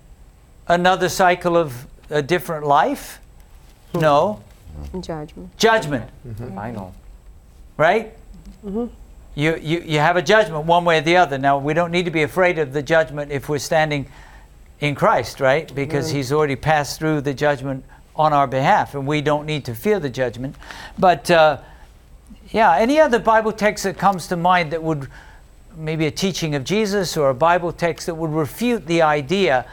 Another cycle of a different life? No. Judgment. Judgment. Mm-hmm. Final. right? Mm-hmm. You, you, you have a judgment one way or the other. Now, we don't need to be afraid of the judgment if we're standing in Christ, right? Because mm-hmm. He's already passed through the judgment on our behalf, and we don't need to fear the judgment. But uh, yeah, any other Bible text that comes to mind that would maybe a teaching of Jesus or a Bible text that would refute the idea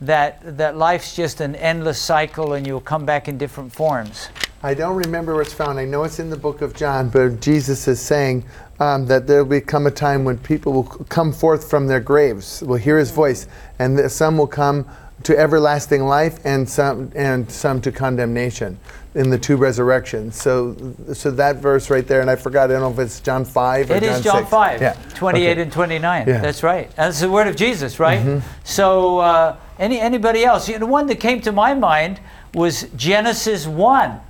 that, that life's just an endless cycle and you'll come back in different forms? I don't remember where it's found. I know it's in the book of John, but Jesus is saying um, that there will become a time when people will come forth from their graves, will hear His voice, and some will come to everlasting life, and some and some to condemnation in the two resurrections. So, so that verse right there, and I forgot. I don't know if it's John five or It John is John 6. 5, Yeah. 28 Okay. and 29. Yeah. That's right. That's the word of Jesus, right? So, uh, any anybody else? You know, the one that came to my mind was Genesis 1,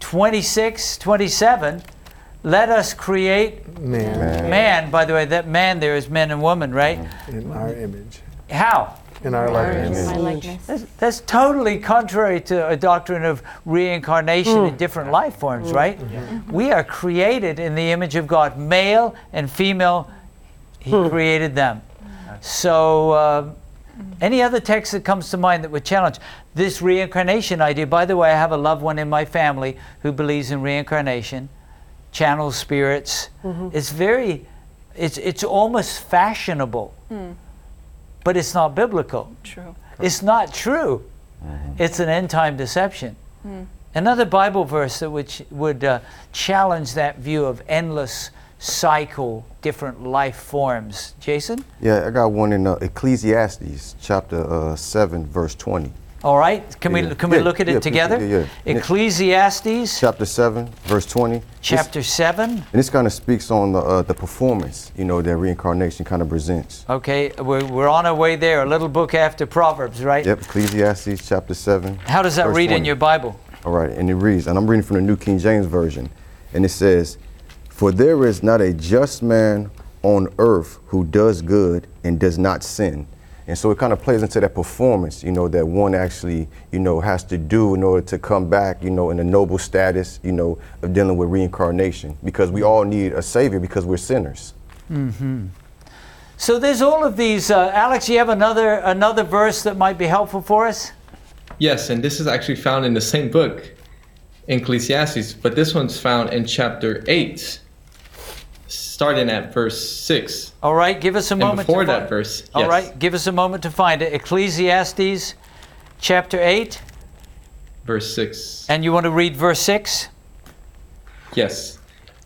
26, 27. Let us create Man. man. By the way, that man there is men and woman, right? in our image, How? in our likeness. My likeness. That's, that's totally contrary to a doctrine of reincarnation in mm. different life forms, mm. right? Mm-hmm. We are created in the image of God, male and female. He hmm. created them. So, uh, any other text that comes to mind that would challenge this reincarnation idea? By the way, I have a loved one in my family who believes in reincarnation, channels spirits. Mm-hmm. It's very, it's it's almost fashionable, hmm. but it's not biblical. True. It's not true. Mm-hmm. It's an end time deception. Hmm. Another Bible verse that which would uh, challenge that view of endless cycle, different life forms. Jason? Yeah, I got one in uh, Ecclesiastes chapter uh, 7, verse 20. All right. Can we Yeah. can we Yeah, look at it yeah, please, together? Ecclesiastes Chapter 7, verse 20. This- chapter 7. and this kind of speaks on the, uh, the performance, you know, that reincarnation kind of presents. Okay, we're, we're on our way there. A little book after Proverbs, right? Yep, Ecclesiastes chapter 7. How does that read in your Bible? All right, and it reads, and I'm reading from the New King James Version, and it says, For there is not a just man on earth who does good and does not sin. And so it kind of plays into that performance, you know, that one actually, you know, has to do in order to come back, you know, in a noble status, you know, of dealing with reincarnation. Because we all need a savior because we're sinners. Mm-hmm. So there's all of these. Uh, Alex, you have another another verse that might be helpful for us? Yes, and this is actually found in the same book, Ecclesiastes, but this one's found in chapter 8, starting at verse 6. All right, give us a And moment. before to that find- verse, All yes. right, give us a moment to find it. Ecclesiastes chapter 8, Verse 6. and you want to read verse 6? Yes.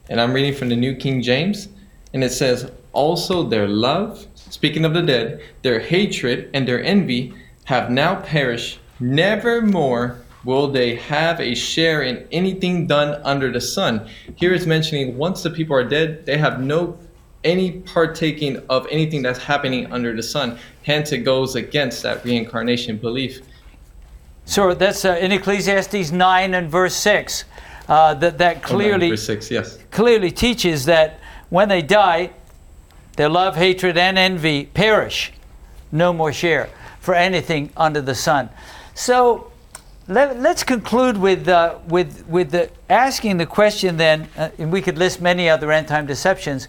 And I'm reading from the New King James, and it says, Also their love speaking of the dead, their hatred and their envy have now perished. Never more will they have a share in anything done under the sun. Here it's mentioning once the people are dead, they have no any partaking of anything that's happening under the sun. Hence, it goes against that reincarnation belief. So that's uh, in Ecclesiastes 9 and verse 6. Uh, that, that Oh, clearly verse six, yes. clearly teaches that when they die, their love, hatred, and envy perish. No more share for anything under the sun. So let, us conclude with, uh, with, with the, asking the question then, uh, and we could list many other end time deceptions.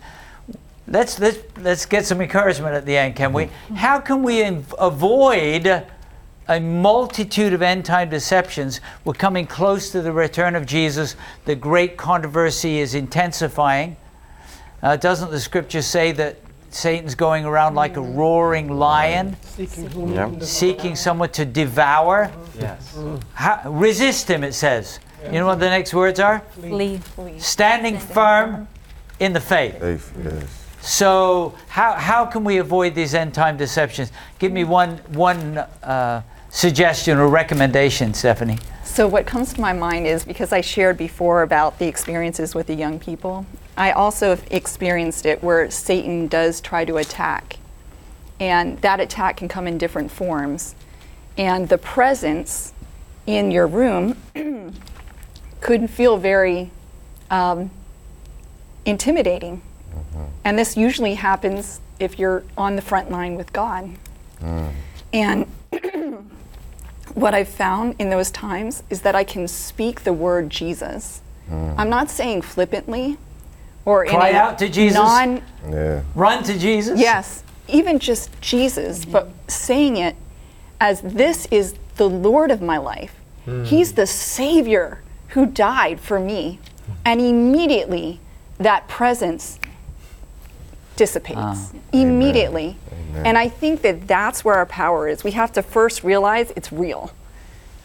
Let's, let's, let's get some encouragement at the end, can we? How can we in- avoid a multitude of end time deceptions. We're coming close to the return of Jesus. The great controversy is intensifying. Uh, doesn't the scripture say that Satan's going around like a roaring lion, Seeking whom Yep. seeking someone to devour? Yes. How, resist him, it says. You know what the next words are? Flee. Standing firm in the faith. Faith, yes. So, how, how can we avoid these end time deceptions? Give me one, one uh, suggestion or recommendation, Stephanie. So, what comes to my mind is because I shared before about the experiences with the young people, I also have experienced it where Satan does try to attack. And that attack can come in different forms. And the presence in your room could feel very um, intimidating. Mm-hmm. And this usually happens if you're on the front line with God. Mm. And what I've found in those times is that I can speak the word Jesus. Mm. I'm not saying flippantly or Cry in a out to Jesus? non Yeah. Run to Jesus? Yes, even just Jesus, but saying it as this is the Lord of my life. Hmm. He's the Savior who died for me. And immediately that presence dissipates. Ah. Immediately. And I think that that's where our power is. We have to first realize it's real.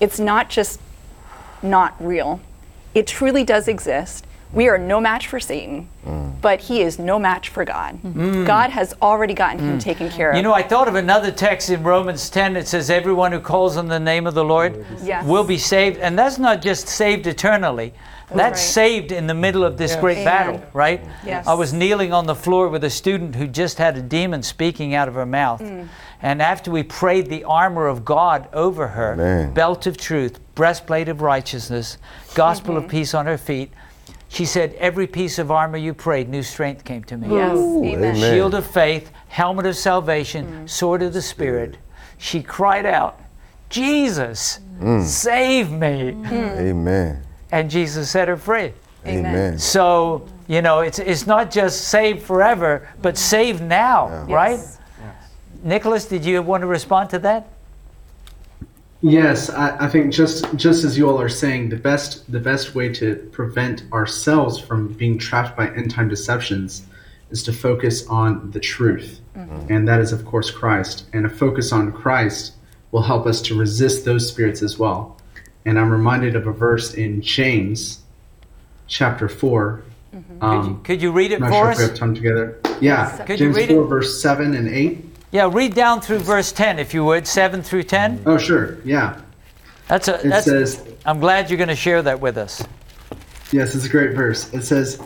It's not just not real, it truly does exist. We are no match for Satan, but he is no match for God. God has already gotten him taken care of. You know, I thought of another text in Romans 10 that says, Everyone who calls on the name of the Lord Yes. will be saved. And that's not just saved eternally, that's right. saved in the middle of this great Amen. battle, right? Yes. I was kneeling on the floor with a student who just had a demon speaking out of her mouth. Mm. And after we prayed the armor of God over her, Amen. belt of truth, breastplate of righteousness, gospel Mm-hmm. of peace on her feet, she said, Every piece of armor you prayed, new strength came to me yes, Ooh, amen. amen. shield of faith, helmet of salvation, mm. sword of the Spirit. She cried out, Jesus, mm. save me. Mm. Amen. And Jesus set her free. Amen. Amen. So, you know, it's, it's not just saved forever, but saved now, right? Yes. Nicholas, did you want to respond to that? Yes, I, I think just just as you all are saying, the best the best way to prevent ourselves from being trapped by end time deceptions is to focus on the truth, and that is of course Christ. And a focus on Christ will help us to resist those spirits as well. And I'm reminded of a verse in James, chapter 4 Um, Could you read it I'm not for sure if we have time together. Yeah, Could James read it? 4, verse 7 and 8. Yeah, read down through verse 10, if you would, 7 through 10. Oh, sure. Yeah. That's a, It that's, says, I'm glad you're going to share that with us. Yes, it's a great verse. It says,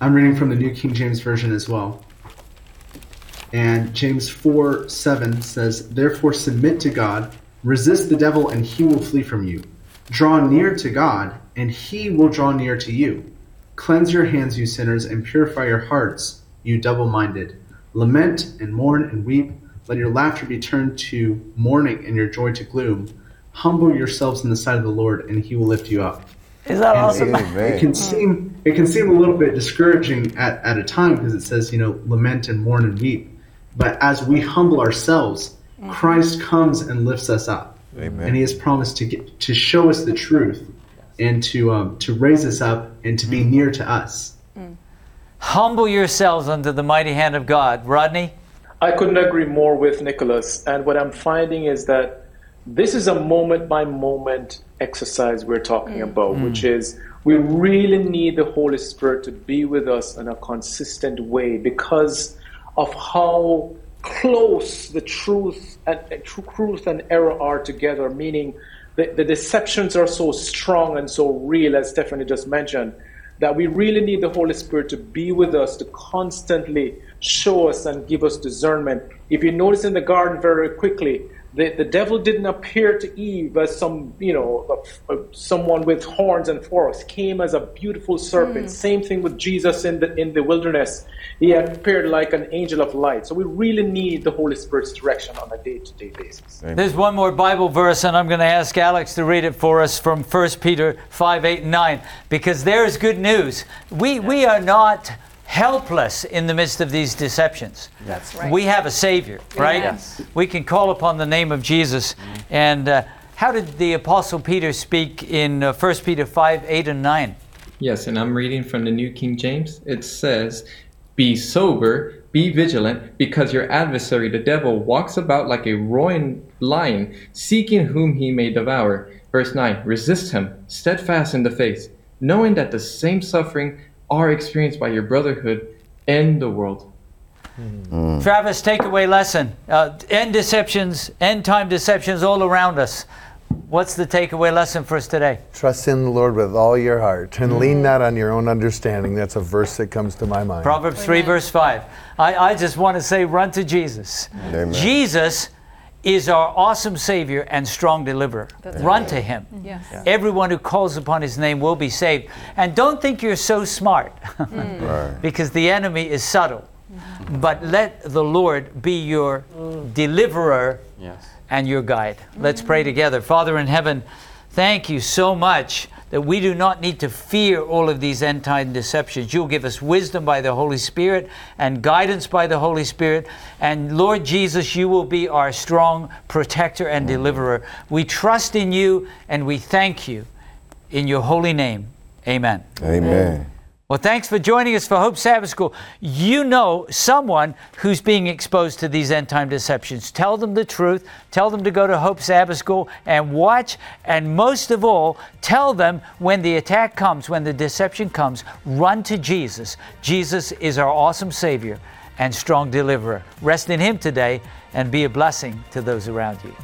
I'm reading from the New King James Version as well. And James 4 7 says, Therefore submit to God, resist the devil, and he will flee from you. Draw near to God, and he will draw near to you. Cleanse your hands, you sinners, and purify your hearts, you double minded. Lament and mourn and weep. Let your laughter be turned to mourning and your joy to gloom. Humble yourselves in the sight of the Lord, and he will lift you up. Is that And awesome? It, it can seem it can seem a little bit discouraging at, at a time because it says you know lament and mourn and weep, but as we humble ourselves, Christ comes and lifts us up, Amen. and He has promised to get to show us the truth and to um, to raise us up and to be near to us. Humble yourselves under the mighty hand of God. Rodney? I couldn't agree more with Nicholas. And what I'm finding is that this is a moment by moment exercise we're talking mm. about, mm. which is we really need the Holy Spirit to be with us in a consistent way because of how close the truth and uh, and truth and error are together, meaning the, the deceptions are so strong and so real, as Stephanie just mentioned, that we really need the Holy Spirit to be with us to constantly show us and give us discernment. If you notice in the garden very quickly, the, the devil didn't appear to Eve as some, you know, a- a- someone with horns and forks. Came as a beautiful serpent. Hmm. Same thing with Jesus in the in the wilderness. He appeared like an angel of light. So we really need the Holy Spirit's direction on a day-to-day basis. There's one more Bible verse, and I'm going to ask Alex to read it for us from 1 Peter 5, 8, and 9, because there's good news. We, we are not helpless in the midst of these deceptions. That's right. We have a Savior, right? Yes. We can call upon the name of Jesus. And uh, how did the Apostle Peter speak in uh, 1 Peter 5, 8, and 9? Yes, and I'm reading from the New King James. It says, Be sober, be vigilant, because your adversary, the devil, walks about like a roaring lion, seeking whom he may devour. Verse 9 Resist him, steadfast in the faith, knowing that the same suffering are experienced by your brotherhood in the world. Travis, takeaway lesson. Uh, end deceptions, end time deceptions all around us. What's the takeaway lesson for us today? Trust in the Lord with all your heart and lean not on your own understanding. That's a verse that comes to my mind. Proverbs 3, verse 5. I, I just want to say, run to Jesus. Amen. Jesus is our awesome Savior and strong deliverer. That's run right. to Him. Mm-hmm. Yes. Everyone who calls upon His name will be saved. And don't think you're so smart, mm. Right. because the enemy is subtle. Mm-hmm. But let the Lord be your mm. deliverer Yes. and your guide. Let's pray together. Father in heaven, thank you so much that we do not need to fear all of these end time deceptions. You'll give us wisdom by the Holy Spirit and guidance by the Holy Spirit. And Lord Jesus, you will be our strong protector and deliverer. We trust in you and we thank you. In your holy name, amen. Amen. Well, thanks for joining us for Hope Sabbath School. You know someone who's being exposed to these end time deceptions. Tell them the truth. Tell them to go to Hope Sabbath School and watch. And most of all, tell them when the attack comes, when the deception comes, run to Jesus. Jesus is our awesome Savior and strong deliverer. Rest in Him today and be a blessing to those around you.